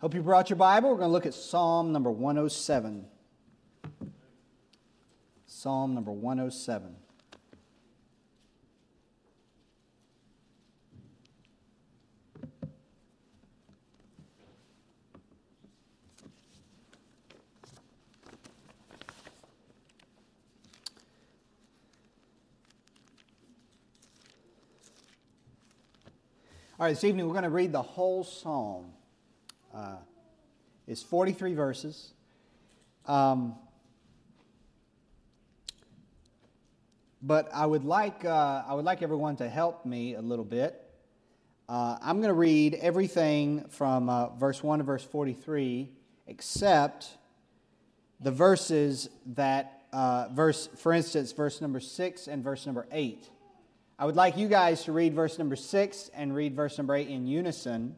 Hope you brought your Bible. We're going to look at Psalm number 107. Psalm number 107. All right, this evening we're going to read the whole psalm. Uh, it's 43 verses. Um, but I would like uh, I would like everyone to help me a little bit. Uh, I'm going to read everything from uh, verse 1 to verse 43, except the verses that uh, verse, for instance, verse number 6 and verse number 8. I would like you guys to read verse number six and read verse number eight in unison.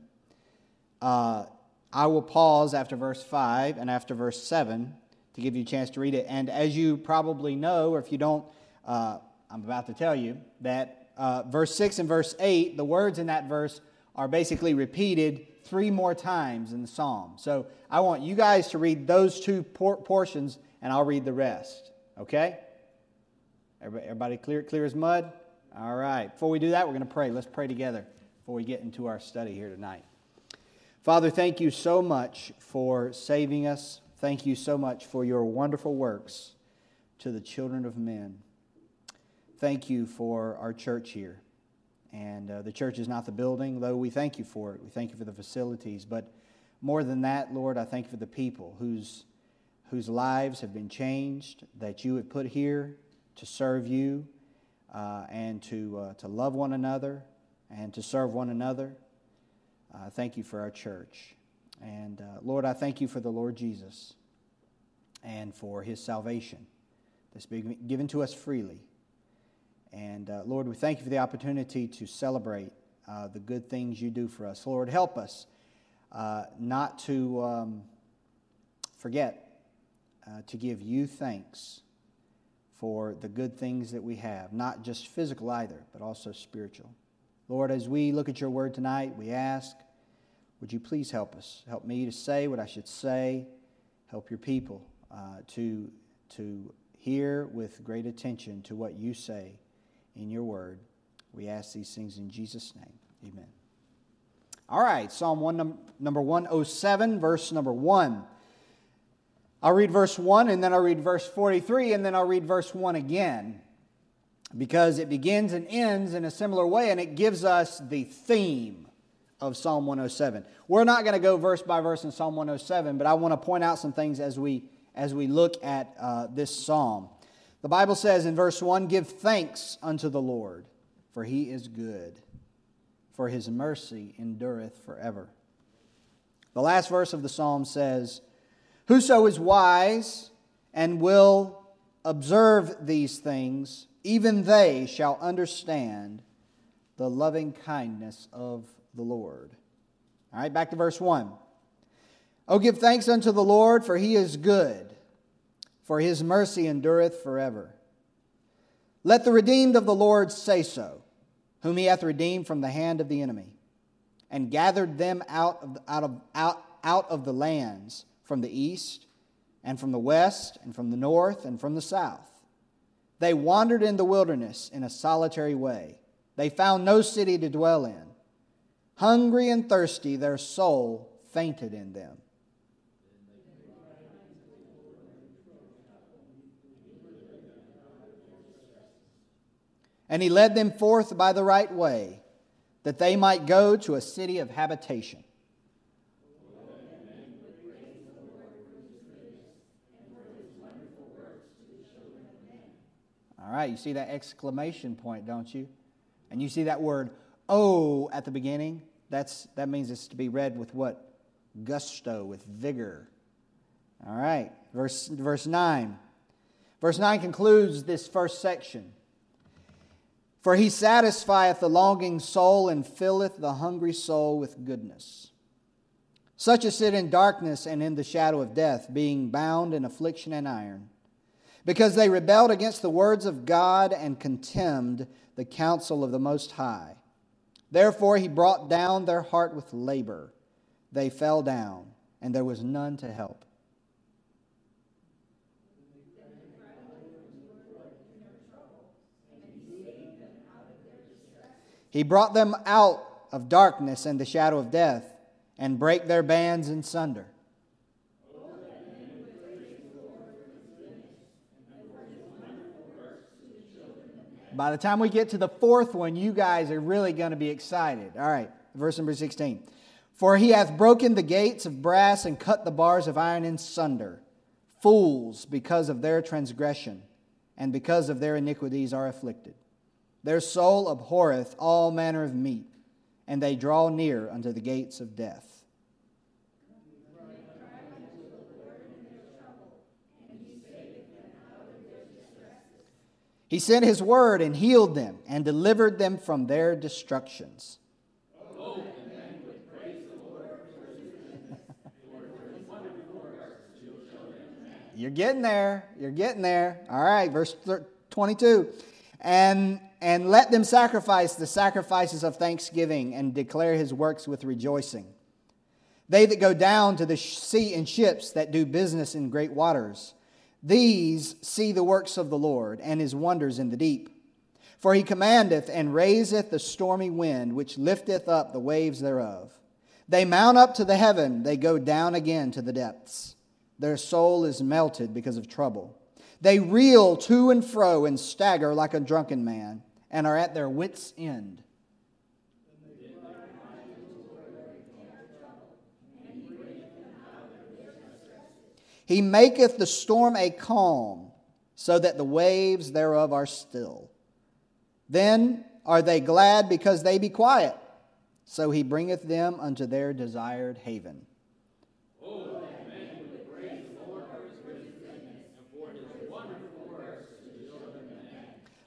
Uh, I will pause after verse five and after verse seven to give you a chance to read it. And as you probably know, or if you don't, uh, I'm about to tell you that uh, verse six and verse eight, the words in that verse are basically repeated three more times in the psalm. So I want you guys to read those two por- portions, and I'll read the rest. Okay? Everybody, everybody clear, clear as mud? All right. Before we do that, we're going to pray. Let's pray together before we get into our study here tonight. Father, thank you so much for saving us. Thank you so much for your wonderful works to the children of men. Thank you for our church here. And uh, the church is not the building, though we thank you for it. We thank you for the facilities. But more than that, Lord, I thank you for the people whose, whose lives have been changed, that you have put here to serve you uh, and to, uh, to love one another and to serve one another. Uh, thank you for our church. And uh, Lord, I thank you for the Lord Jesus and for his salvation that's been given to us freely. And uh, Lord, we thank you for the opportunity to celebrate uh, the good things you do for us. Lord, help us not to um, forget to give you thanks for the good things that we have, not just physical either, but also spiritual. Lord, as we look at your word tonight, we ask, would you please help us? Help me to say what I should say. Help your people uh, to, to hear with great attention to what you say in your word. We ask these things in Jesus' name. Amen. All right, Psalm 1, number 107, verse number 1. I'll read verse 1 and then I'll read verse 43 and then I'll read verse 1 again because it begins and ends in a similar way and it gives us the theme of Psalm 107. We're not going to go verse by verse in Psalm 107, but I want to point out some things as we as we look at uh, this psalm. The Bible says in verse 1 Give thanks unto the Lord, for he is good, for his mercy endureth forever. The last verse of the psalm says, Whoso is wise and will observe these things, even they shall understand the loving kindness of the Lord. All right, back to verse 1. Oh, give thanks unto the Lord, for he is good, for his mercy endureth forever. Let the redeemed of the Lord say so, whom he hath redeemed from the hand of the enemy, and gathered them out of, out of, out, out of the lands from the east, and from the west, and from the north, and from the south. They wandered in the wilderness in a solitary way. They found no city to dwell in. Hungry and thirsty, their soul fainted in them. And he led them forth by the right way, that they might go to a city of habitation. All right, you see that exclamation point, don't you? And you see that word oh at the beginning? That's, that means it's to be read with what? Gusto, with vigor. All right, verse, verse 9. Verse 9 concludes this first section. For he satisfieth the longing soul and filleth the hungry soul with goodness. Such as sit in darkness and in the shadow of death, being bound in affliction and iron because they rebelled against the words of God and contemned the counsel of the Most High. Therefore, he brought down their heart with labor. they fell down, and there was none to help. He brought them out of darkness and the shadow of death, and brake their bands in sunder. By the time we get to the fourth one, you guys are really going to be excited. All right, verse number 16. For he hath broken the gates of brass and cut the bars of iron in sunder. Fools, because of their transgression and because of their iniquities, are afflicted. Their soul abhorreth all manner of meat, and they draw near unto the gates of death. He sent his word and healed them and delivered them from their destructions. You're getting there. You're getting there. All right, verse 22. And and let them sacrifice the sacrifices of thanksgiving and declare his works with rejoicing. They that go down to the sea in ships that do business in great waters these see the works of the Lord and his wonders in the deep. For he commandeth and raiseth the stormy wind, which lifteth up the waves thereof. They mount up to the heaven, they go down again to the depths. Their soul is melted because of trouble. They reel to and fro and stagger like a drunken man, and are at their wits' end. He maketh the storm a calm, so that the waves thereof are still. Then are they glad because they be quiet. So he bringeth them unto their desired haven.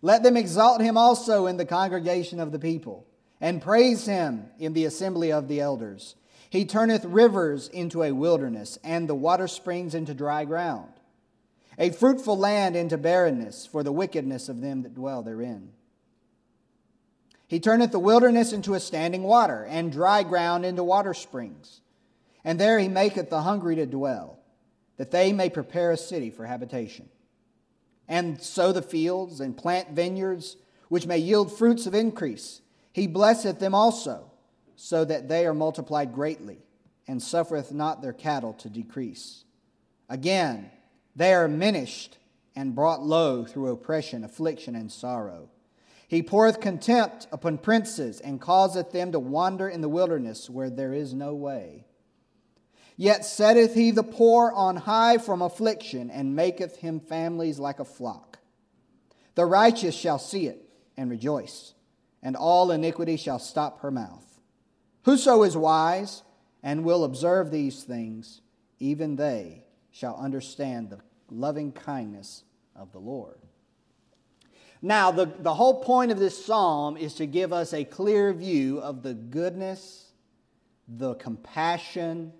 Let them exalt him also in the congregation of the people, and praise him in the assembly of the elders. He turneth rivers into a wilderness, and the water springs into dry ground, a fruitful land into barrenness for the wickedness of them that dwell therein. He turneth the wilderness into a standing water, and dry ground into water springs. And there he maketh the hungry to dwell, that they may prepare a city for habitation. And sow the fields, and plant vineyards, which may yield fruits of increase. He blesseth them also so that they are multiplied greatly, and suffereth not their cattle to decrease. Again, they are minished and brought low through oppression, affliction, and sorrow. He poureth contempt upon princes, and causeth them to wander in the wilderness where there is no way. Yet setteth he the poor on high from affliction, and maketh him families like a flock. The righteous shall see it and rejoice, and all iniquity shall stop her mouth. Whoso is wise and will observe these things, even they shall understand the loving kindness of the Lord. Now, the, the whole point of this psalm is to give us a clear view of the goodness, the compassion,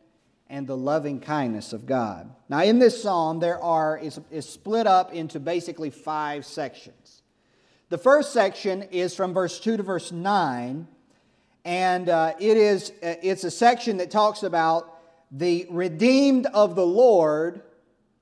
and the loving kindness of God. Now, in this psalm, there are is, is split up into basically five sections. The first section is from verse 2 to verse 9, and uh, it is uh, it's a section that talks about the redeemed of the Lord.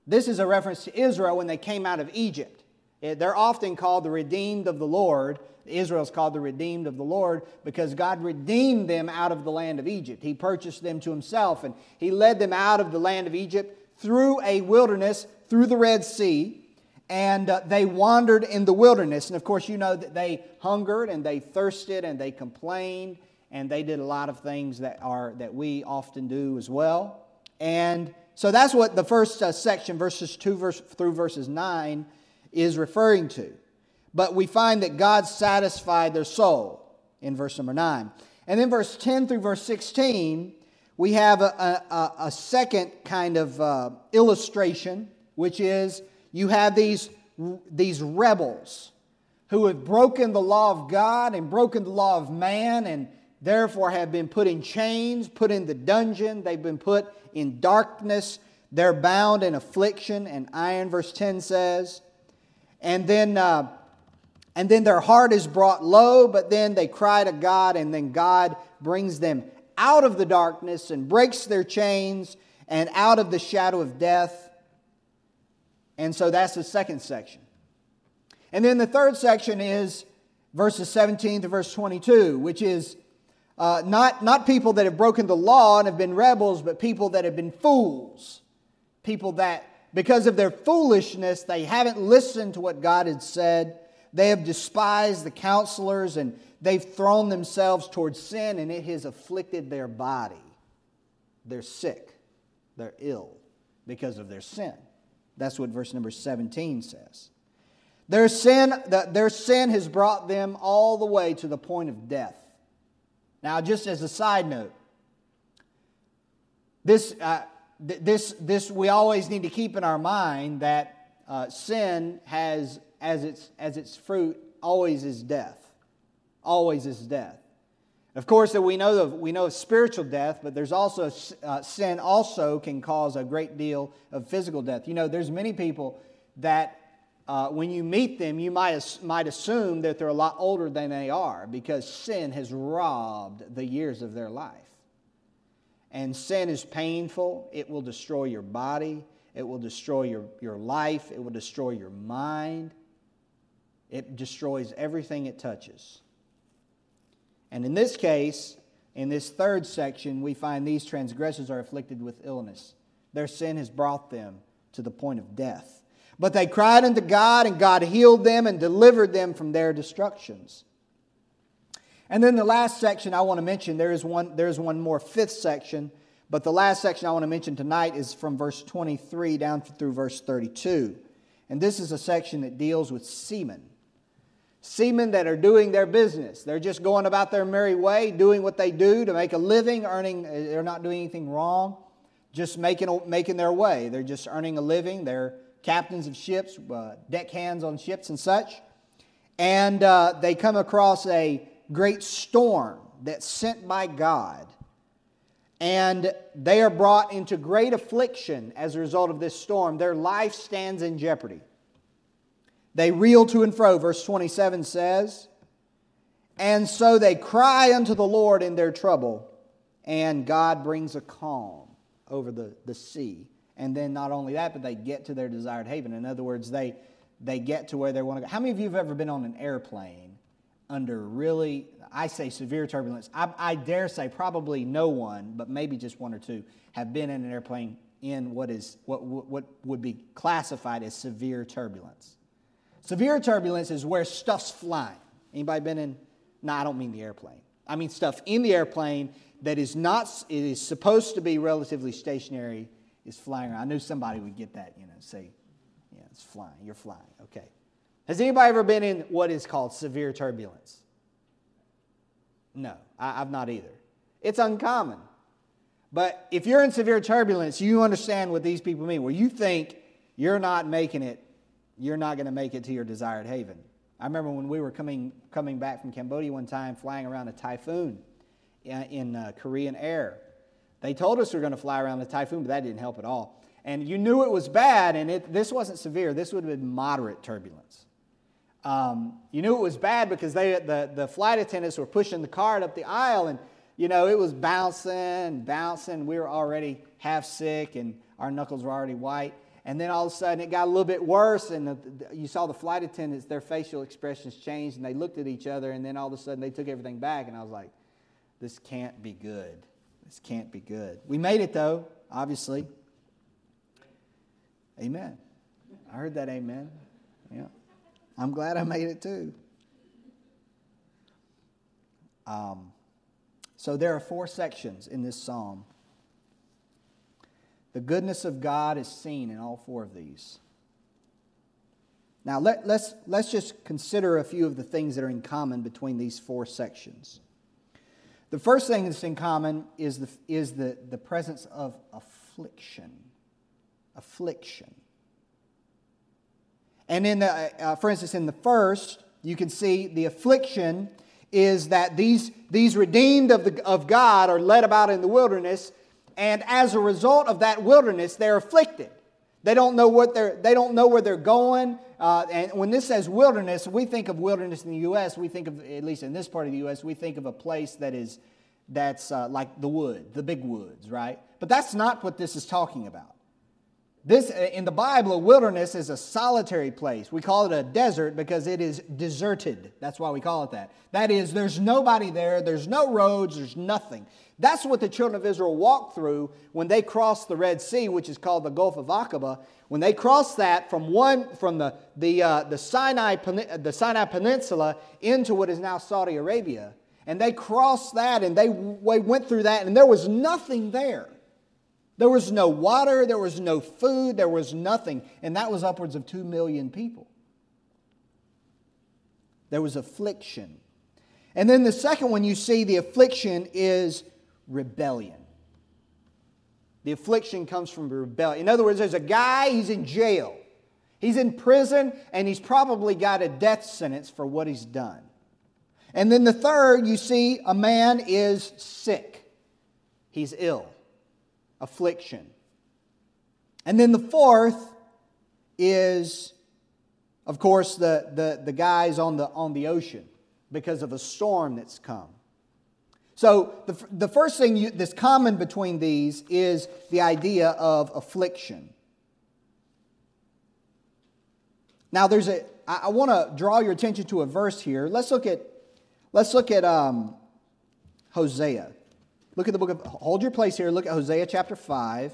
This is a reference to Israel when they came out of Egypt. They're often called the redeemed of the Lord. Israel's called the redeemed of the Lord because God redeemed them out of the land of Egypt. He purchased them to himself and he led them out of the land of Egypt through a wilderness, through the Red Sea, and uh, they wandered in the wilderness. And of course, you know that they hungered and they thirsted and they complained and they did a lot of things that are that we often do as well. And so that's what the first uh, section, verses two verse, through verses nine, is referring to. But we find that God satisfied their soul in verse number nine, and then verse ten through verse sixteen, we have a, a, a second kind of uh, illustration, which is you have these these rebels who have broken the law of God and broken the law of man and therefore have been put in chains, put in the dungeon, they've been put in darkness, they're bound in affliction and iron, verse 10 says. And then, uh, and then their heart is brought low, but then they cry to God, and then God brings them out of the darkness and breaks their chains and out of the shadow of death. And so that's the second section. And then the third section is verses 17 to verse 22, which is uh, not, not people that have broken the law and have been rebels, but people that have been fools. People that, because of their foolishness, they haven't listened to what God had said. They have despised the counselors and they've thrown themselves towards sin and it has afflicted their body. They're sick, they're ill because of their sin. That's what verse number 17 says. Their sin, their sin has brought them all the way to the point of death. Now, just as a side note, this, uh, th- this, this we always need to keep in our mind that uh, sin has as its, as its fruit always is death. Always is death. Of course, that we know of, we know of spiritual death, but there's also uh, sin also can cause a great deal of physical death. You know, there's many people that uh, when you meet them, you might, might assume that they're a lot older than they are because sin has robbed the years of their life. And sin is painful, it will destroy your body, it will destroy your, your life, it will destroy your mind, it destroys everything it touches. And in this case, in this third section, we find these transgressors are afflicted with illness. Their sin has brought them to the point of death. But they cried unto God, and God healed them and delivered them from their destructions. And then the last section I want to mention, there is one, there is one more fifth section, but the last section I want to mention tonight is from verse 23 down through verse 32. And this is a section that deals with seamen. Seamen that are doing their business. They're just going about their merry way, doing what they do to make a living, earning, eh, they're not doing anything wrong, just making, making their way. They're just earning a living. They're captains of ships, uh, deckhands on ships, and such. And uh, they come across a great storm that's sent by God. And they are brought into great affliction as a result of this storm. Their life stands in jeopardy. They reel to and fro, verse 27 says. And so they cry unto the Lord in their trouble, and God brings a calm over the, the sea. And then not only that, but they get to their desired haven. In other words, they, they get to where they want to go. How many of you have ever been on an airplane under really, I say severe turbulence? I, I dare say probably no one, but maybe just one or two, have been in an airplane in what is what, what would be classified as severe turbulence. Severe turbulence is where stuff's flying. Anybody been in? No, I don't mean the airplane. I mean stuff in the airplane that is not, it is supposed to be relatively stationary is flying around. I knew somebody would get that, you know, say, yeah, it's flying. You're flying. Okay. Has anybody ever been in what is called severe turbulence? No, I, have not either. It's uncommon. But if you're in severe turbulence, you understand what these people mean, where you think you're not making it, you're not going to make it to your desired haven. I remember when we were coming, coming back from Cambodia one time, flying around a typhoon in, in uh, Korean Air. They told us we were going to fly around the typhoon, but that didn't help at all. And you knew it was bad, and it, this wasn't severe. This would have been moderate turbulence. Um, you knew it was bad because they, the, the flight attendants were pushing the cart up the aisle, and you know it was bouncing, bouncing. We were already half sick, and our knuckles were already white. And then all of a sudden it got a little bit worse, and the, the, you saw the flight attendants, their facial expressions changed, and they looked at each other, and then all of a sudden they took everything back, and I was like, this can't be good. This can't be good. We made it though, obviously. Amen. I heard that amen. Yeah. I'm glad I made it too. Um, so there are four sections in this psalm. The goodness of God is seen in all four of these. Now, let, let's, let's just consider a few of the things that are in common between these four sections. The first thing that's in common is the, is the, the presence of affliction. Affliction. And in the, uh, uh, for instance, in the first, you can see the affliction is that these, these redeemed of, the, of God are led about in the wilderness, and as a result of that wilderness, they're afflicted. They don't know what they're, they don't know where they're going. Uh, and when this says wilderness, we think of wilderness in the U.S., we think of, at least in this part of the U.S., we think of a place that is that's uh, like the wood, the big woods, right? But that's not what this is talking about. This, uh, in the Bible, a wilderness is a solitary place. We call it a desert because it is deserted. That's why we call it that. That is, there's nobody there, there's no roads, there's nothing. That's what the children of Israel walked through when they crossed the Red Sea, which is called the Gulf of Aqaba. When they crossed that from one from the the uh, the Sinai the Sinai Peninsula into what is now Saudi Arabia, and they crossed that and they, they went through that, and there was nothing there. There was no water, there was no food, there was nothing. And that was upwards of 2 million people. There was affliction. And then the second one you see, the affliction is rebellion. The affliction comes from rebellion. In other words, there's a guy, he's in jail. He's in prison, and he's probably got a death sentence for what he's done. And then the third, you see, a man is sick. He's ill affliction. And then the fourth is, of course, the, the, the guys on the, on the ocean because of a storm that's come. So, the, the first thing you, that's common between these is the idea of affliction. Now, there's a, I, I want to draw your attention to a verse here. Let's look at, let's look at um, Hosea. Look at the book of, hold your place here. Look at Hosea chapter 5.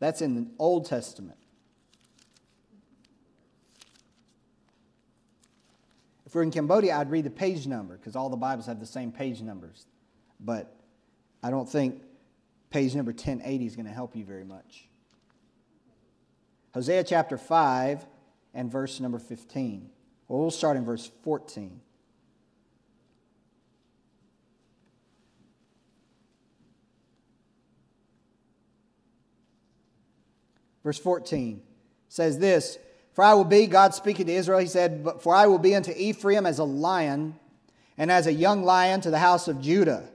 That's in the Old Testament. If we're in Cambodia, I'd read the page number because all the Bibles have the same page numbers. But I don't think page number 1080 is going to help you very much. Hosea chapter 5 and verse number 15. Well, we'll start in verse 14. Verse 14 says this For I will be, God speaking to Israel, he said, For I will be unto Ephraim as a lion, and as a young lion to the house of Judah.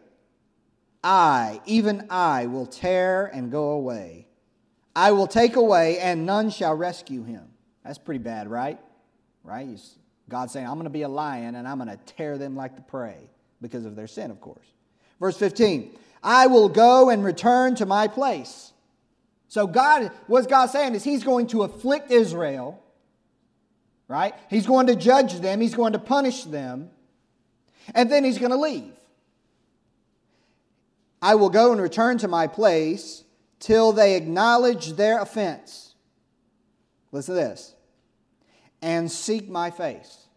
I, even I, will tear and go away. I will take away, and none shall rescue him. That's pretty bad, right? Right? God saying, I'm going to be a lion, and I'm going to tear them like the prey because of their sin, of course. Verse 15 I will go and return to my place so God, what's God saying is He's going to afflict Israel, right? He's going to judge them, He's going to punish them, and then He's going to leave. I will go and return to my place till they acknowledge their offense. Listen to this. And seek my face.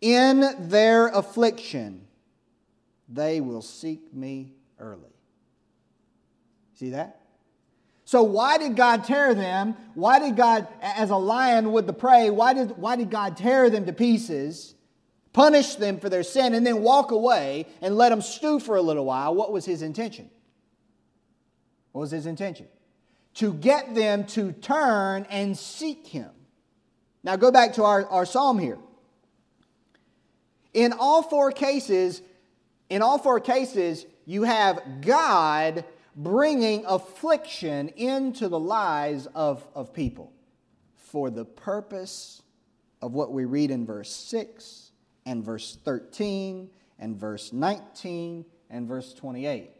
In their affliction, they will seek me early. See that? So why did God tear them? Why did God, as a lion would the prey, why did, why did God tear them to pieces, punish them for their sin, and then walk away and let them stew for a little while? What was his intention? What was his intention? To get them to turn and seek him. Now go back to our, our psalm here. In all four cases, in all four cases, you have God bringing affliction into the lives of, of people for the purpose of what we read in verse 6 and verse 13 and verse 19 and verse 28.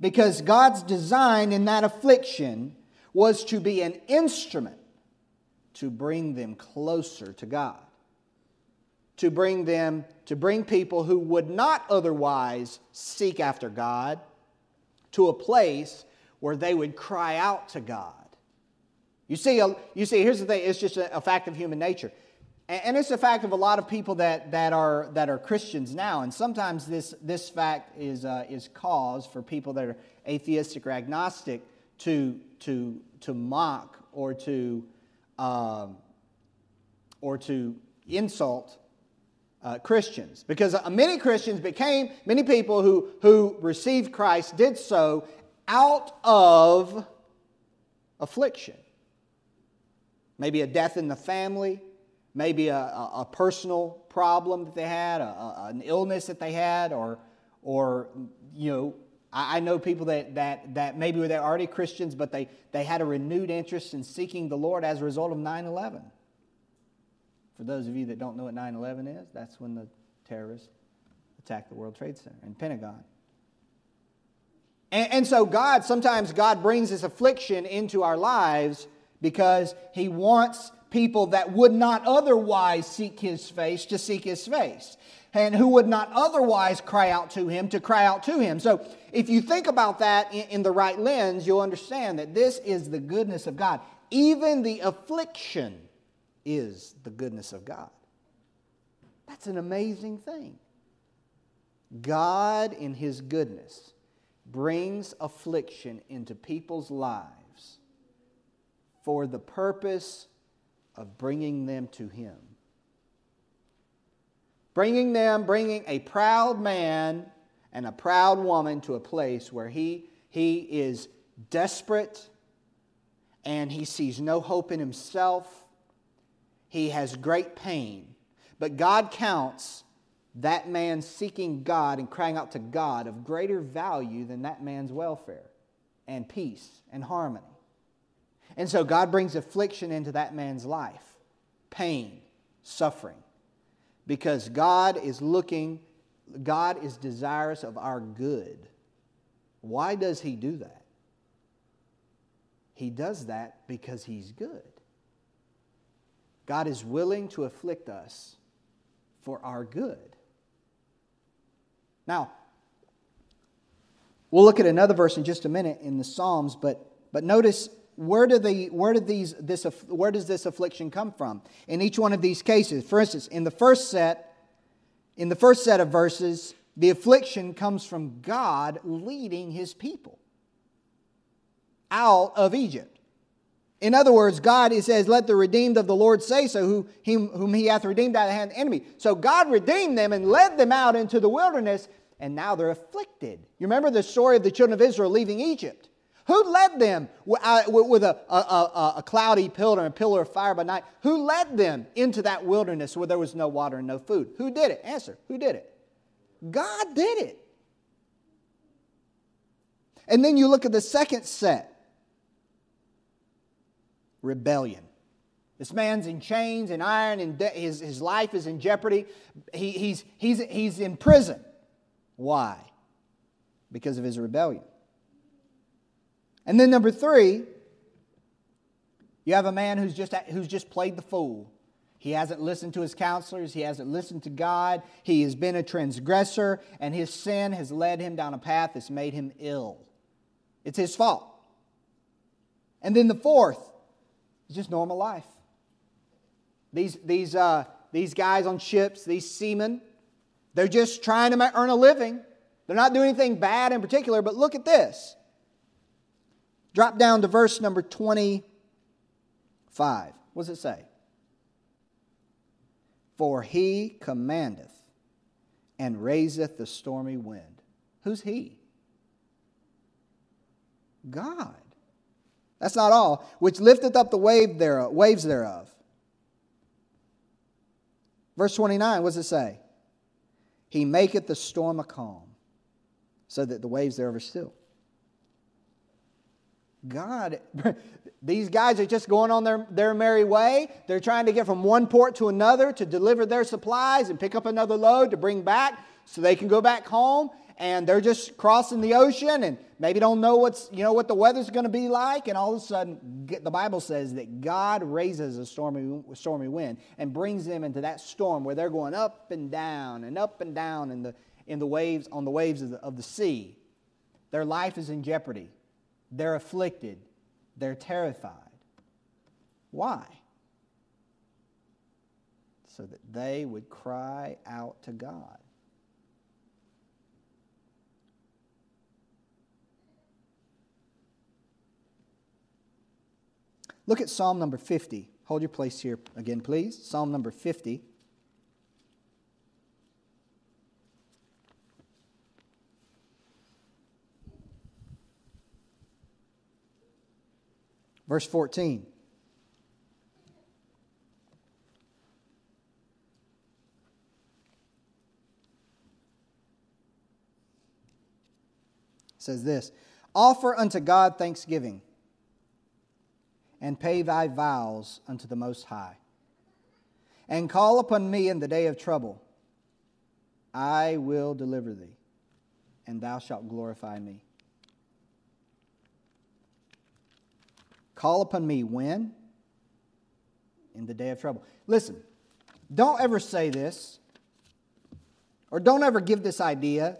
Because God's design in that affliction was to be an instrument to bring them closer to God. To bring them, to bring people who would not otherwise seek after God to a place where they would cry out to God. You see, you see here's the thing it's just a, fact of human nature. And it's a fact of a lot of people that, that, are, that are Christians now. And sometimes this, this fact is, uh, is cause for people that are atheistic or agnostic to, to, to mock or to, um, or to insult uh, Christians. Because uh, many Christians became, many people who, who received Christ did so out of affliction. Maybe a death in the family, maybe a, a, a personal problem that they had, a, an illness that they had, or, or you know, I, I know people that, that, that maybe were they're already Christians, but they, they had a renewed interest in seeking the Lord as a result of 9 11. For those of you that don't know what 9 11 is, that's when the terrorists attacked the World Trade Center and Pentagon. And, and so, God, sometimes God brings this affliction into our lives because He wants people that would not otherwise seek His face to seek His face and who would not otherwise cry out to him to cry out to him. So, if you think about that in, in, the right lens, you'll understand that this is the goodness of God. Even the affliction is the goodness of God. That's an amazing thing. God, in His goodness, brings affliction into people's lives for the purpose of bringing them to Him bringing them, bringing a proud man and a proud woman to a place where he, he is desperate and he sees no hope in himself. He has great pain. But God counts that man seeking God and crying out to God of greater value than that man's welfare and peace and harmony. And so God brings affliction into that man's life pain, suffering because God is looking, God is desirous of our good. Why does He do that? He does that because He's good. God is willing to afflict us for our good. Now, we'll look at another verse in just a minute in the Psalms, but, but notice where, do the, where, do these, this, where does this affliction come from? In each one of these cases, for instance, in the first set, in the first set of verses, the affliction comes from God leading his people out of Egypt. In other words, God, he says, let the redeemed of the Lord say so, who, him, whom he hath redeemed out of the hand of the enemy. So God redeemed them and led them out into the wilderness, and now they're afflicted. You remember the story of the children of Israel leaving Egypt? Who led them uh, with a, a, a, a, cloudy pillar and a pillar of fire by night? Who led them into that wilderness where there was no water and no food? Who did it? Answer. Who did it? God did it. And then you look at the second set rebellion. This man's in chains and iron, and de- his, his life is in jeopardy. He, he's, he's, he's in prison. Why? Because of his rebellion. And then number three, you have a man who's just, who's just played the fool. He hasn't listened to his counselors. He hasn't listened to God. He has been a transgressor, and his sin has led him down a path that's made him ill. It's his fault. And then the fourth is just normal life. These, these, uh, these guys on ships, these seamen, they're just trying to earn a living. They're not doing anything bad in particular, but look at this. Drop down to verse number 25. What does it say? For he commandeth and raiseth the stormy wind. Who's he? God. That's not all. Which lifteth up the wave thereof, waves thereof. Verse 29, what does it say? He maketh the storm a calm, so that the waves thereof are still. God, these guys are just going on their, their merry way. They're trying to get from one port to another to deliver their supplies and pick up another load to bring back so they can go back home. And they're just crossing the ocean and maybe don't know what's, you know, what the weather's going to be like. And all of a sudden, the Bible says that God raises a stormy, stormy wind and brings them into that storm where they're going up and down and up and down in the, in the waves, on the waves of the, of the sea. Their life is in jeopardy. They're afflicted. They're terrified. Why? So that they would cry out to God. Look at Psalm number 50. Hold your place here again, please. Psalm number 50. Verse 14. says this Offer unto God thanksgiving, and pay thy vows unto the Most High, and call upon me in the day of trouble. I will deliver thee, and thou shalt glorify me. Call upon me when? In the day of trouble. Listen, don't ever say this, or don't ever give this idea.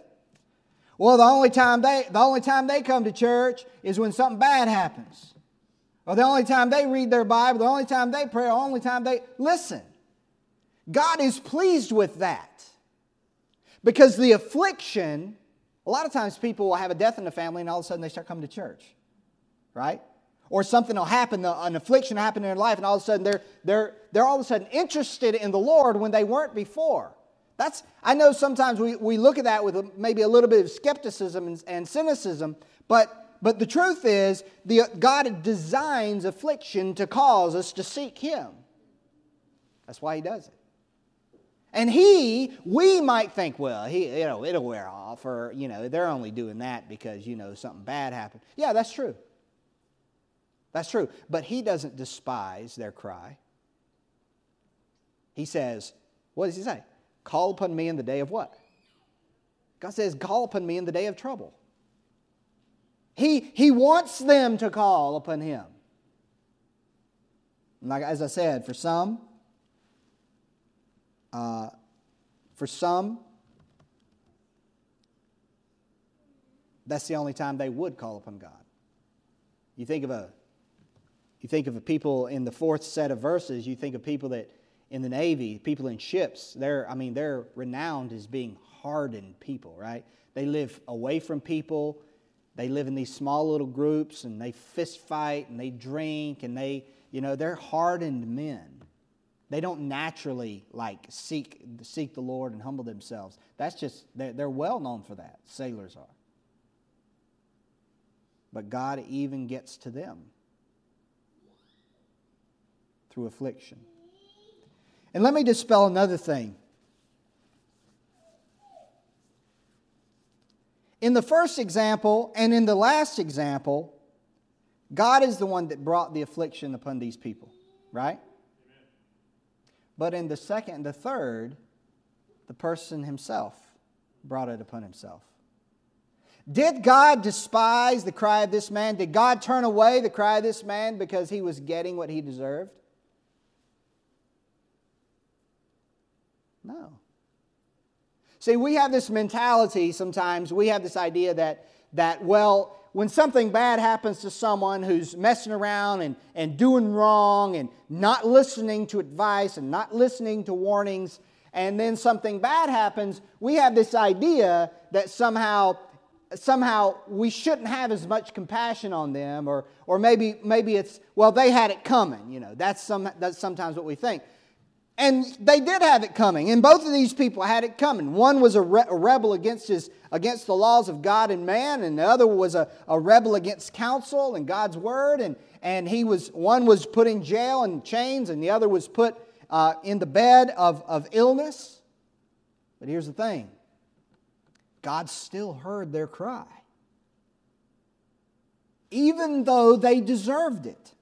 Well, the only time they the only time they come to church is when something bad happens. Or the only time they read their Bible, the only time they pray, the only time they listen. God is pleased with that. Because the affliction, a lot of times people will have a death in the family and all of a sudden they start coming to church. Right? Or something will happen, uh, an affliction will happen in their life, and all of a sudden they're, they're, they're all of a sudden interested in the Lord when they weren't before. That's, I know sometimes we, we look at that with maybe a little bit of skepticism and, and cynicism, but, but the truth is, the, God designs affliction to cause us to seek Him. That's why He does it. And he, we might think, well, he, you know, it'll wear off, or, you know, they're only doing that because, you know, something bad happened. Yeah, that's true. That's true. But he doesn't despise their cry. He says, what does he say? Call upon me in the day of what? God says, call upon me in the day of trouble. He, he wants them to call upon him. Like as I said, for some, uh, for some, that's the only time they would call upon God. You think of a you think of a people in the fourth set of verses, you think of people that in the Navy, people in ships, they're I mean, they're renowned as being hardened people, right? They live away from people. They live in these small little groups and they fist fight and they drink and they, you know, they're hardened men. They don't naturally like seek, seek the Lord and humble themselves. That's just, they're, they're well known for that. Sailors are. But God even gets to them through affliction. And let me dispel another thing. In the first example and in the last example, God is the one that brought the affliction upon these people, right? But in the second and the third, the person himself brought it upon himself. Did God despise the cry of this man? Did God turn away the cry of this man because he was getting what he deserved? No. See, we have this mentality sometimes, we have this idea that, that well, when something bad happens to someone who's messing around and, and doing wrong and not listening to advice and not listening to warnings, and then something bad happens, we have this idea that somehow somehow we shouldn't have as much compassion on them or, or maybe, maybe it's well they had it coming you know that's, some, that's sometimes what we think and they did have it coming. And both of these people had it coming. One was a, re- a rebel against, his, against the laws of God and man, and the other was a, a rebel against counsel and God's word. And, and he was, one was put in jail and chains, and the other was put uh, in the bed of, of illness. But here's the thing God still heard their cry, even though they deserved it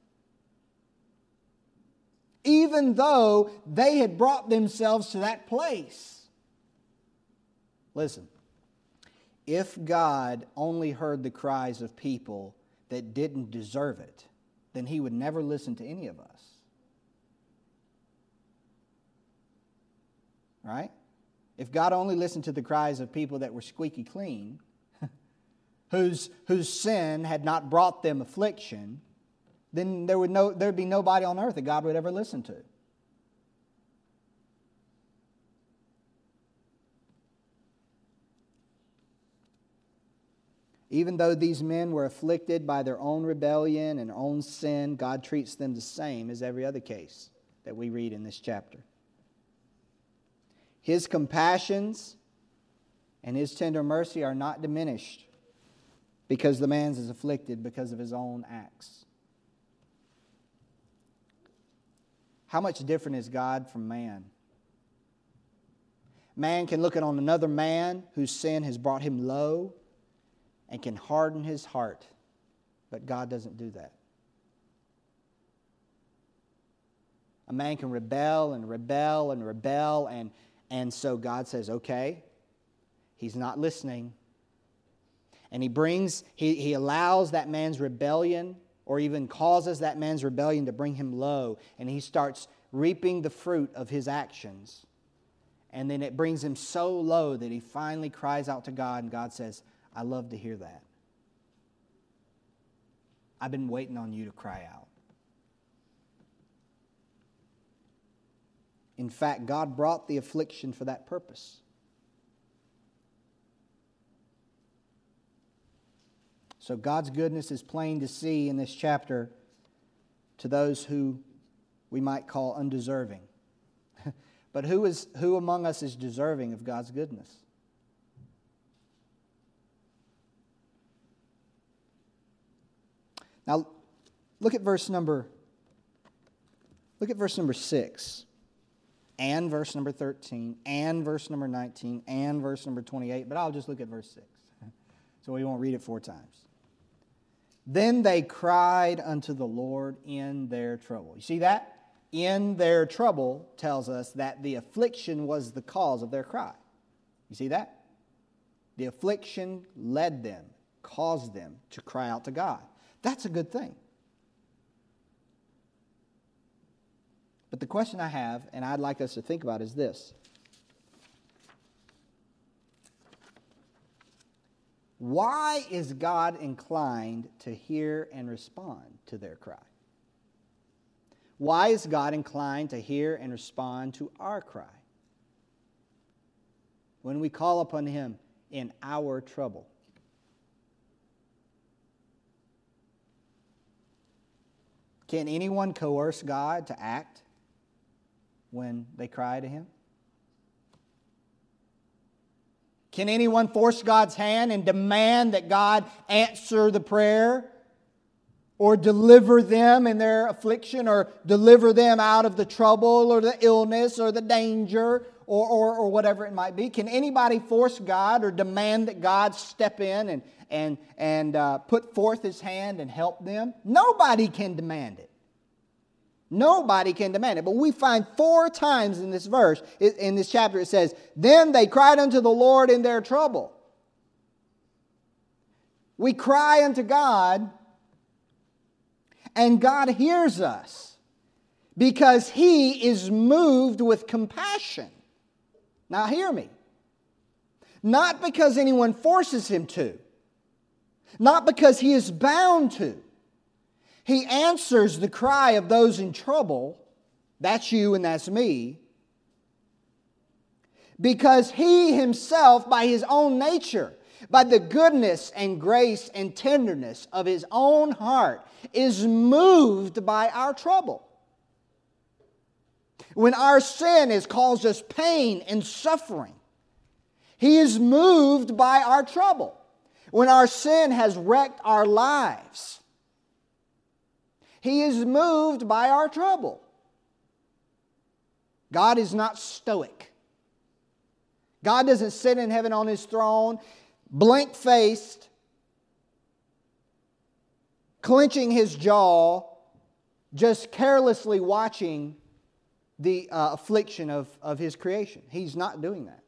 even though they had brought themselves to that place. Listen, if God only heard the cries of people that didn't deserve it, then he would never listen to any of us. Right? If God only listened to the cries of people that were squeaky clean, whose, whose sin had not brought them affliction, then there would, no, there would be nobody on earth that God would ever listen to. Even though these men were afflicted by their own rebellion and own sin, God treats them the same as every other case that we read in this chapter. His compassions and his tender mercy are not diminished because the man is afflicted because of his own acts. How much different is God from man? Man can look at on another man whose sin has brought him low and can harden his heart, but God doesn't do that. A man can rebel and rebel and rebel, and, and so God says, okay, He's not listening. And he brings, he, he allows that man's rebellion, or even causes that man's rebellion to bring him low. And he starts reaping the fruit of his actions. And then it brings him so low that he finally cries out to God, and God says, I love to hear that. I've been waiting on you to cry out. In fact, God brought the affliction for that purpose. So God's goodness is plain to see in this chapter to those who we might call undeserving. but who, is, who among us is deserving of God's goodness? Now, look at verse number look at verse number 6 and verse number 13 and verse number 19 and verse number 28, but I'll just look at verse 6. So we won't read it four times. Then they cried unto the Lord in their trouble. You see that? In their trouble tells us that the affliction was the cause of their cry. You see that? The affliction led them, caused them to cry out to God. That's a good thing. But the question I have, and I'd like us to think about, is this Why is God inclined to hear and respond to their cry? Why is God inclined to hear and respond to our cry? When we call upon Him in our trouble. Can anyone coerce God to act when they cry to Him? Can anyone force God's hand and demand that God answer the prayer? Or deliver them in their affliction, or deliver them out of the trouble, or the illness, or the danger, or, or, or whatever it might be? Can anybody force God or demand that God step in and, and, and uh, put forth his hand and help them? Nobody can demand it. Nobody can demand it. But we find four times in this verse, in this chapter, it says, Then they cried unto the Lord in their trouble. We cry unto God, and God hears us because He is moved with compassion. Now, hear me. Not because anyone forces Him to, not because He is bound to he answers the cry of those in trouble. That's you and that's me. Because he himself, by his own nature, by the goodness and grace and tenderness of his own heart, is moved by our trouble. When our sin has caused us pain and suffering, he is moved by our trouble. When our sin has wrecked our lives, he is moved by our trouble. God is not stoic. God doesn't sit in heaven on his throne, blank faced, clenching his jaw, just carelessly watching the uh, affliction of, of his creation. He's not doing that.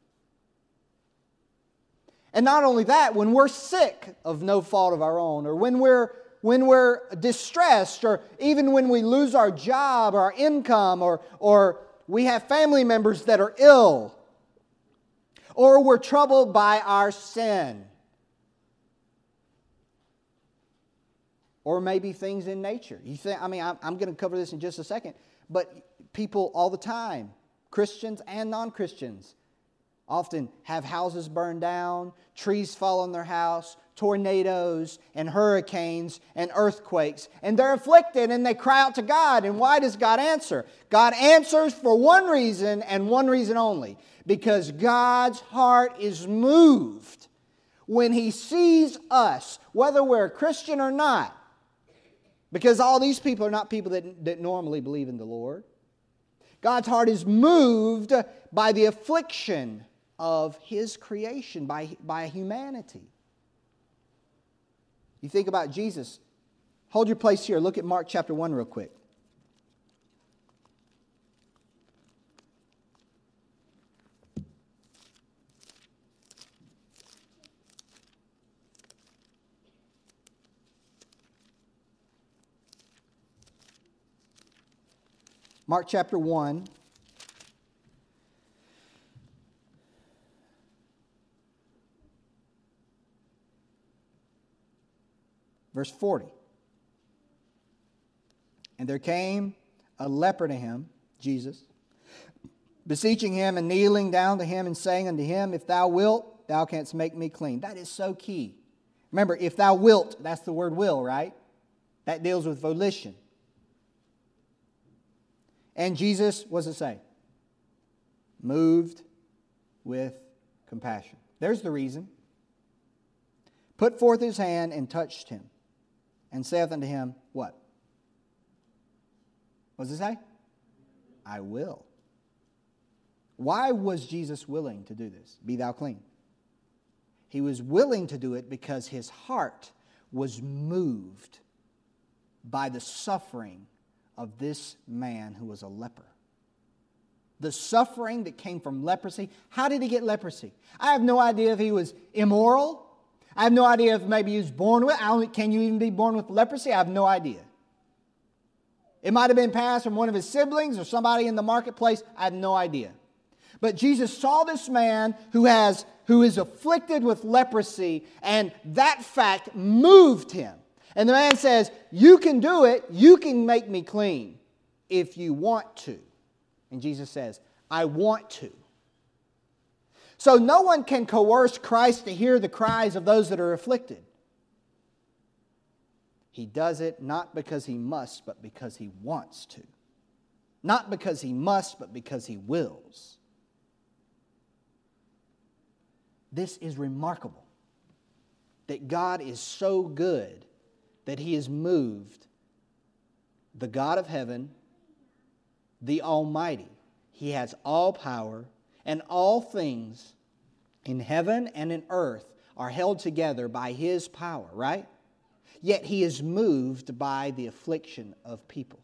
And not only that, when we're sick of no fault of our own, or when we're when we're distressed, or even when we lose our job or our income, or, or we have family members that are ill, or we're troubled by our sin, or maybe things in nature. You think, I mean, I'm, I'm going to cover this in just a second, but people all the time, Christians and non Christians, often have houses burned down, trees fall on their house, tornadoes and hurricanes and earthquakes. And they're afflicted and they cry out to God. And why does God answer? God answers for one reason and one reason only because God's heart is moved when He sees us, whether we're a Christian or not. Because all these people are not people that, that normally believe in the Lord. God's heart is moved by the affliction of his creation by, by humanity. You think about Jesus. Hold your place here. Look at Mark chapter 1 real quick. Mark chapter 1. Verse 40. And there came a leper to him, Jesus, beseeching him and kneeling down to him and saying unto him, If thou wilt, thou canst make me clean. That is so key. Remember, if thou wilt, that's the word will, right? That deals with volition. And Jesus, does it say? Moved with compassion. There's the reason. Put forth his hand and touched him, and saith unto him, What? What does it say? I will. Why was Jesus willing to do this? Be thou clean. He was willing to do it because his heart was moved by the suffering of this man who was a leper. The suffering that came from leprosy. How did he get leprosy? I have no idea if he was immoral. I have no idea if maybe he was born with. Can you even be born with leprosy? I have no idea. It might have been passed from one of his siblings or somebody in the marketplace. I have no idea. But Jesus saw this man who has who is afflicted with leprosy and that fact moved him. And the man says, "You can do it. You can make me clean if you want to." And Jesus says, "I want to." So no one can coerce Christ to hear the cries of those that are afflicted. He does it not because he must, but because he wants to. Not because he must, but because he wills. This is remarkable that God is so good that he has moved the God of heaven, the Almighty. He has all power, and all things in heaven and in earth are held together by his power, right? Yet he is moved by the affliction of people.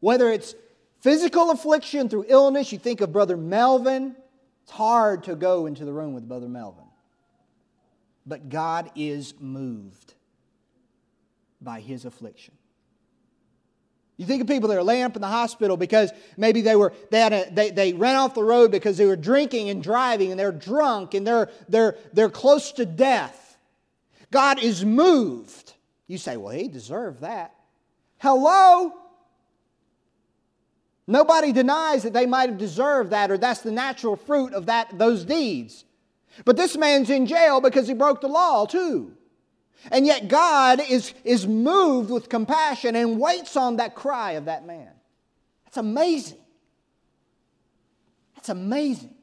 Whether it's physical affliction through illness, you think of Brother Melvin, it's hard to go into the room with Brother Melvin. But God is moved by his affliction. You think of people that are laying up in the hospital because maybe they were they had a, they, they ran off the road because they were drinking and driving and they're drunk and they're they're they're close to death. God is moved. You say, well, he deserved that. Hello? Nobody denies that they might have deserved that or that's the natural fruit of that, those deeds. But this man's in jail because he broke the law too. And yet God is, is moved with compassion and waits on that cry of that man. That's amazing. That's amazing.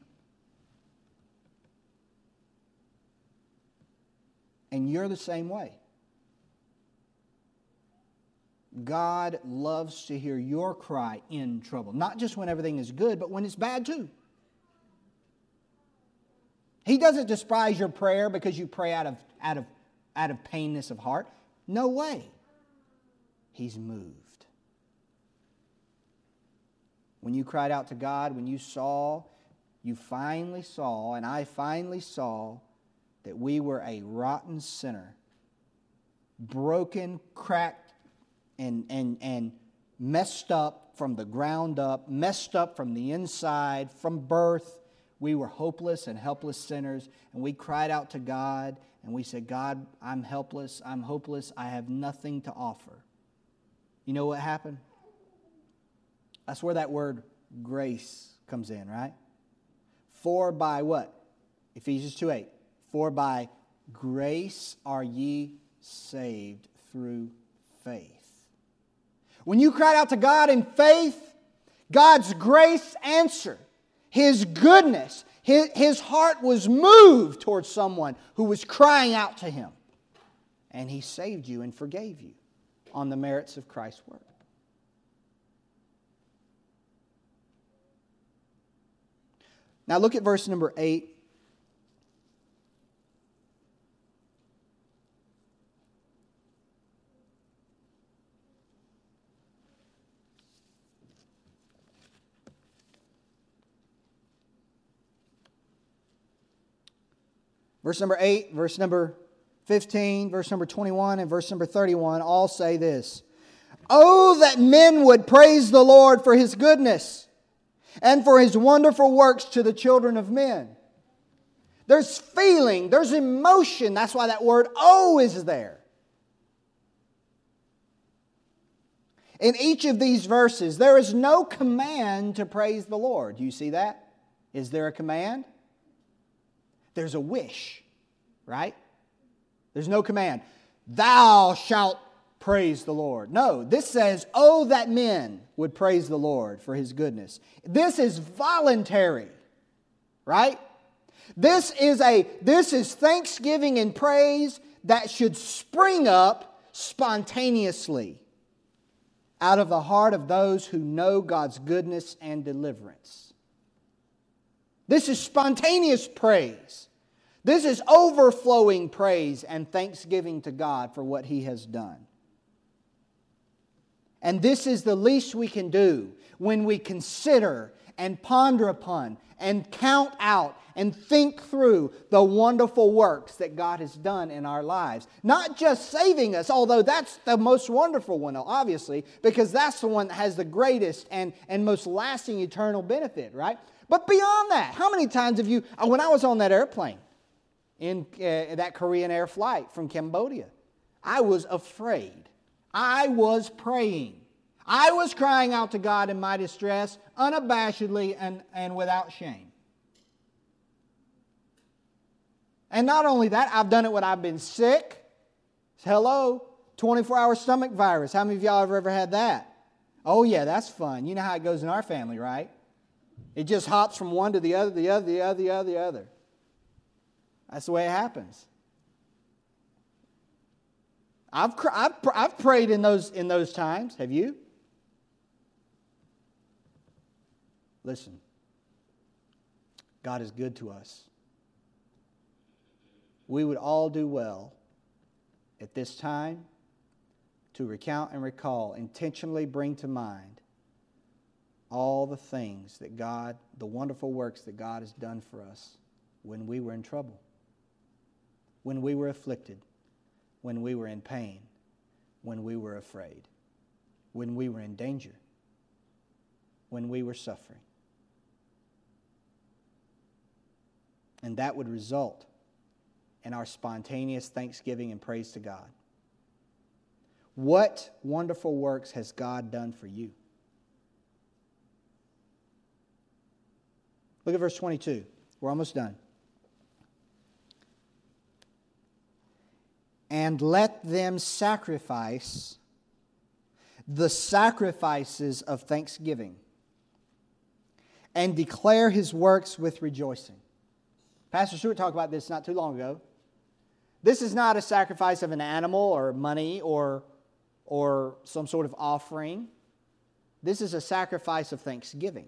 And you're the same way. God loves to hear your cry in trouble. Not just when everything is good, but when it's bad too. He doesn't despise your prayer because you pray out of, out of, out of painness of heart. No way. He's moved. When you cried out to God, when you saw, you finally saw, and I finally saw, that we were a rotten sinner, broken, cracked, and, and, and messed up from the ground up, messed up from the inside, from birth. We were hopeless and helpless sinners, and we cried out to God and we said, God, I'm helpless, I'm hopeless, I have nothing to offer. You know what happened? That's where that word grace comes in, right? For by what? Ephesians 2 8. For by grace are ye saved through faith. When you cried out to God in faith, God's grace answered. His goodness, his, his heart was moved towards someone who was crying out to him. And he saved you and forgave you on the merits of Christ's work. Now look at verse number 8 Verse number 8, verse number 15, verse number 21, and verse number 31 all say this Oh, that men would praise the Lord for his goodness and for his wonderful works to the children of men. There's feeling, there's emotion. That's why that word oh is there. In each of these verses, there is no command to praise the Lord. Do you see that? Is there a command? There's a wish, right? There's no command. Thou shalt praise the Lord. No, this says, Oh, that men would praise the Lord for his goodness. This is voluntary, right? This is a this is thanksgiving and praise that should spring up spontaneously out of the heart of those who know God's goodness and deliverance. This is spontaneous praise. This is overflowing praise and thanksgiving to God for what He has done. And this is the least we can do when we consider and ponder upon and count out and think through the wonderful works that God has done in our lives. Not just saving us, although that's the most wonderful one, obviously, because that's the one that has the greatest and, and most lasting eternal benefit, right? But beyond that, how many times have you, uh, when I was on that airplane, in uh, that Korean Air flight from Cambodia, I was afraid. I was praying. I was crying out to God in my distress, unabashedly and, and without shame. And not only that, I've done it when I've been sick. Hello, 24 hour stomach virus. How many of y'all have ever had that? Oh, yeah, that's fun. You know how it goes in our family, right? It just hops from one to the other, the other, the other, the other, the other. That's the way it happens. I've, I've, I've prayed in those, in those times. Have you? Listen, God is good to us we would all do well at this time to recount and recall, intentionally bring to mind all the things that God, the wonderful works that God has done for us when we were in trouble, when we were afflicted, when we were in pain, when we were afraid, when we were in danger, when we were suffering. And that would result in our spontaneous thanksgiving and praise to God. What wonderful works has God done for you? Look at verse 22. We're almost done. And let them sacrifice the sacrifices of thanksgiving and declare his works with rejoicing. Pastor Stewart talked about this not too long ago. This is not a sacrifice of an animal or money or, or some sort of offering. This is a sacrifice of thanksgiving.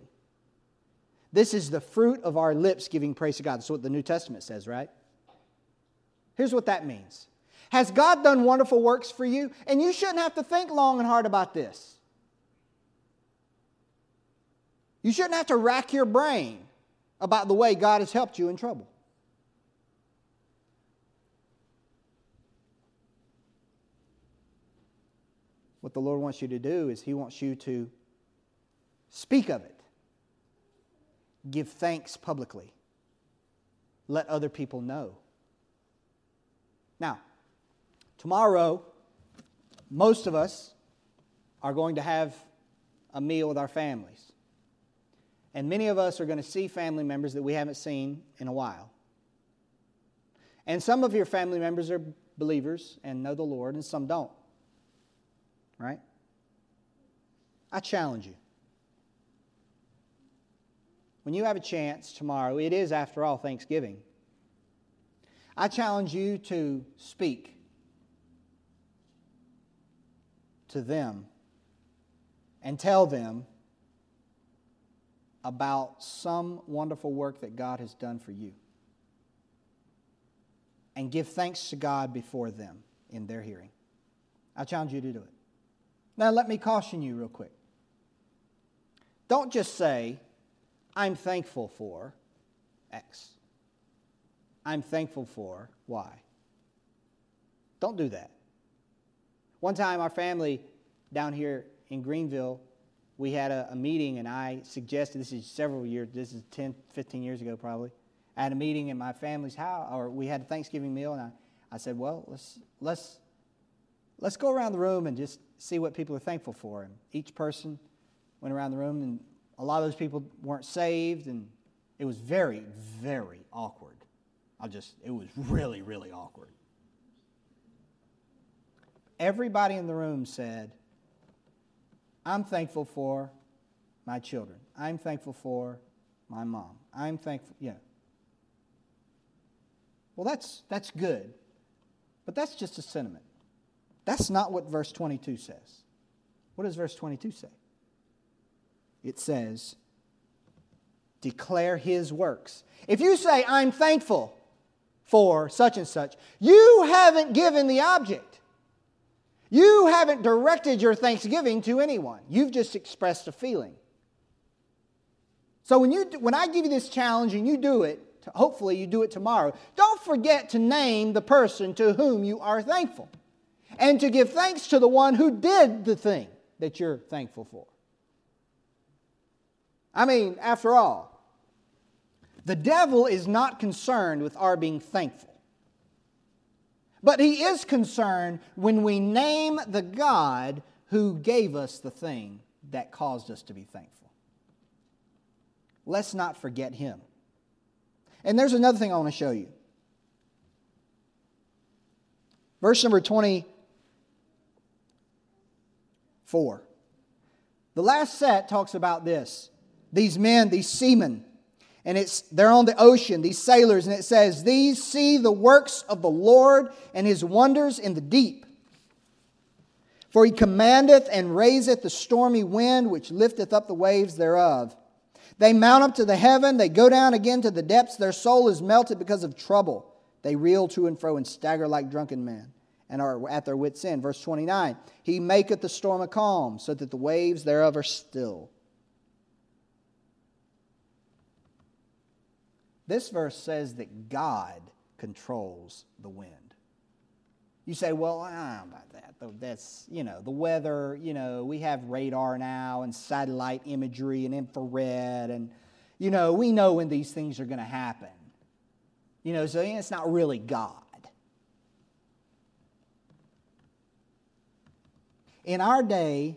This is the fruit of our lips giving praise to God. That's what the New Testament says, right? Here's what that means Has God done wonderful works for you? And you shouldn't have to think long and hard about this. You shouldn't have to rack your brain about the way God has helped you in trouble. What the Lord wants you to do is He wants you to speak of it, give thanks publicly, let other people know. Now, tomorrow, most of us are going to have a meal with our families. And many of us are going to see family members that we haven't seen in a while. And some of your family members are believers and know the Lord, and some don't right? I challenge you. When you have a chance tomorrow, it is, after all, Thanksgiving. I challenge you to speak to them and tell them about some wonderful work that God has done for you. And give thanks to God before them in their hearing. I challenge you to do it. Now, let me caution you real quick. Don't just say, I'm thankful for X. I'm thankful for Y. Don't do that. One time, our family down here in Greenville, we had a, a, meeting, and I suggested this is several years, this is 10, 15 years ago probably. I had a meeting at my family's house, or we had a Thanksgiving meal, and I, I said, well, let's, let's, let's go around the room and just see what people are thankful for. And each person went around the room, and a lot of those people weren't saved, and it was very, very awkward. I just, it was really, really awkward. Everybody in the room said, I'm thankful for my children. I'm thankful for my mom. I'm thankful, yeah. Well, that's, that's good, but that's just a sentiment. That's not what verse 22 says. What does verse 22 say? It says, declare his works. If you say, I'm thankful for such and such, you haven't given the object. You haven't directed your thanksgiving to anyone. You've just expressed a feeling. So when, you, when I give you this challenge and you do it, hopefully you do it tomorrow, don't forget to name the person to whom you are thankful and to give thanks to the one who did the thing that you're thankful for. I mean, after all, the devil is not concerned with our being thankful. But he is concerned when we name the God who gave us the thing that caused us to be thankful. Let's not forget him. And there's another thing I want to show you. Verse number 24. The last set talks about this. These men, these seamen, and it's they're on the ocean these sailors and it says these see the works of the lord and his wonders in the deep. For he commandeth and raiseth the stormy wind which lifteth up the waves thereof. They mount up to the heaven they go down again to the depths their soul is melted because of trouble. They reel to and fro and stagger like drunken men and are at their wits end. Verse 29 he maketh the storm a calm so that the waves thereof are still This verse says that God controls the wind. You say, well, I don't know about that. That's, you know, the weather, you know, we have radar now and satellite imagery and infrared, and, you know, we know when these things are going to happen. You know, so it's not really God. In our day,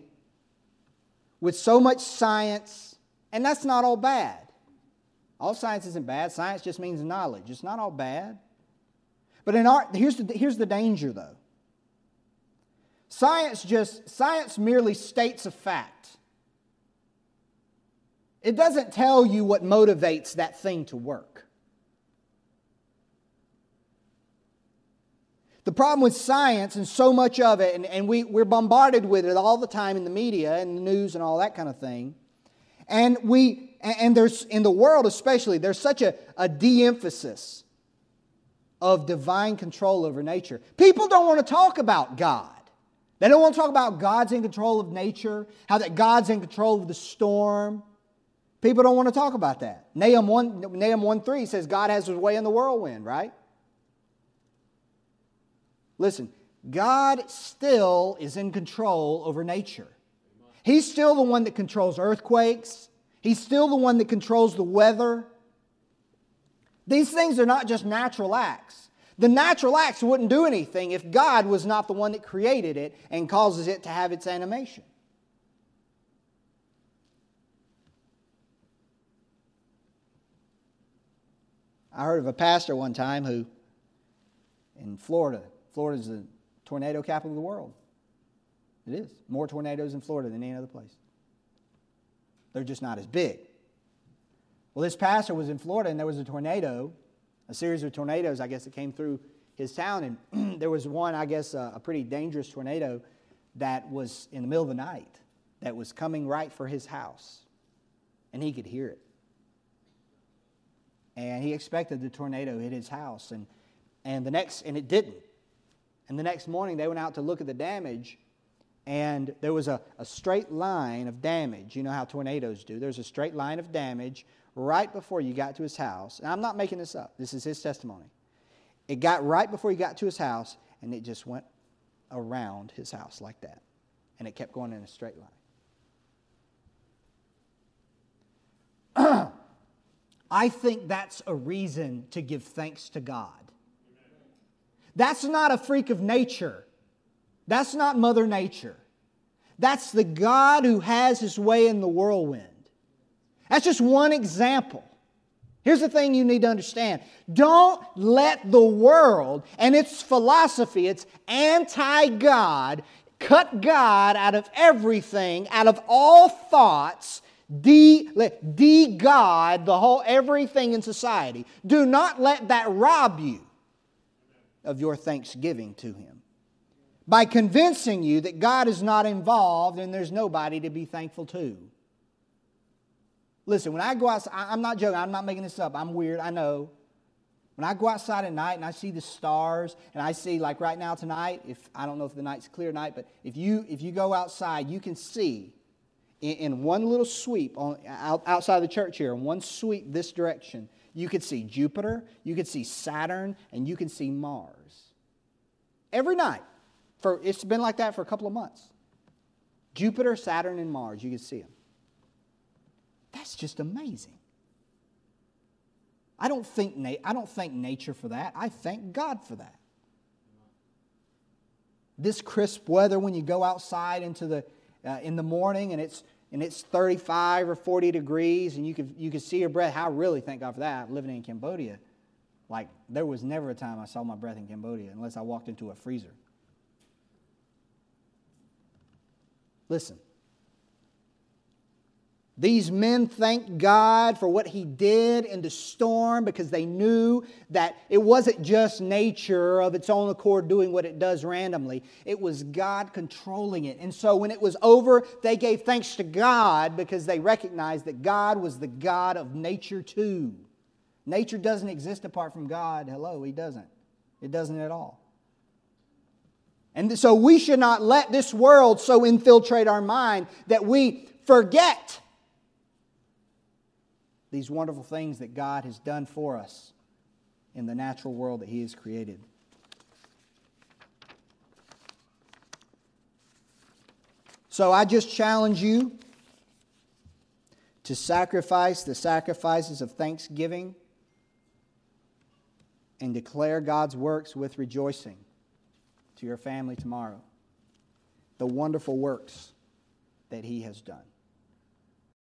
with so much science, and that's not all bad. All science isn't bad. Science just means knowledge. It's not all bad. But in art, here's the, here's the danger though. Science just, science merely states a fact. It doesn't tell you what motivates that thing to work. The problem with science and so much of it, and, and we, we're bombarded with it all the time in the media and the news and all that kind of thing. And we and there's in the world especially, there's such a, a de-emphasis of divine control over nature. People don't want to talk about God. They don't want to talk about God's in control of nature, how that God's in control of the storm. People don't want to talk about that. Nahum 1, Nahum 1 3 says God has his way in the whirlwind, right? Listen, God still is in control over nature. He's still the one that controls earthquakes. He's still the one that controls the weather. These things are not just natural acts. The natural acts wouldn't do anything if God was not the one that created it and causes it to have its animation. I heard of a pastor one time who, in Florida, Florida is the tornado capital of the world. It is. More tornadoes in Florida than any other place. They're just not as big. Well, this pastor was in Florida and there was a tornado, a series of tornadoes, I guess, that came through his town. And there was one, I guess, a, a pretty dangerous tornado that was in the middle of the night that was coming right for his house. And he could hear it. And he expected the tornado hit his house. And, and the next, and it didn't. And the next morning they went out to look at the damage and there was a, a straight line of damage. You know how tornadoes do. There's a straight line of damage right before you got to his house. And I'm not making this up, this is his testimony. It got right before he got to his house, and it just went around his house like that. And it kept going in a straight line. I think that's a reason to give thanks to God. That's not a freak of nature. That's not Mother Nature. That's the God who has his way in the whirlwind. That's just one example. Here's the thing you need to understand don't let the world and its philosophy, its anti God, cut God out of everything, out of all thoughts, de, de God the whole everything in society. Do not let that rob you of your thanksgiving to Him by convincing you that God is not involved and there's nobody to be thankful to. Listen, when I go outside, I'm not joking, I'm not making this up. I'm weird, I know. When I go outside at night and I see the stars and I see, like right now tonight, if I don't know if the night's clear night, but if you if you go outside, you can see in, in one little sweep on, out, outside the church here, in one sweep this direction, you could see Jupiter, you could see Saturn, and you can see Mars. Every night. For, it's been like that for a couple of months. Jupiter, Saturn, and Mars, you can see them. That's just amazing. I don't, think na- I don't thank nature for that. I thank God for that. This crisp weather when you go outside into the, uh, in the morning and it's, and it's 35 or 40 degrees and you can, you can see your breath. I really thank God for that. Living in Cambodia, like there was never a time I saw my breath in Cambodia unless I walked into a freezer. Listen. These men thanked God for what He did in the storm because they knew that it wasn't just nature of its own accord doing what it does randomly. It was God controlling it. And so when it was over, they gave thanks to God because they recognized that God was the God of nature too. Nature doesn't exist apart from God. Hello, He doesn't. It doesn't at all. And so we should not let this world so infiltrate our mind that we forget these wonderful things that God has done for us in the natural world that He has created. So I just challenge you to sacrifice the sacrifices of thanksgiving and declare God's works with rejoicing to your family tomorrow. The wonderful works that He has done.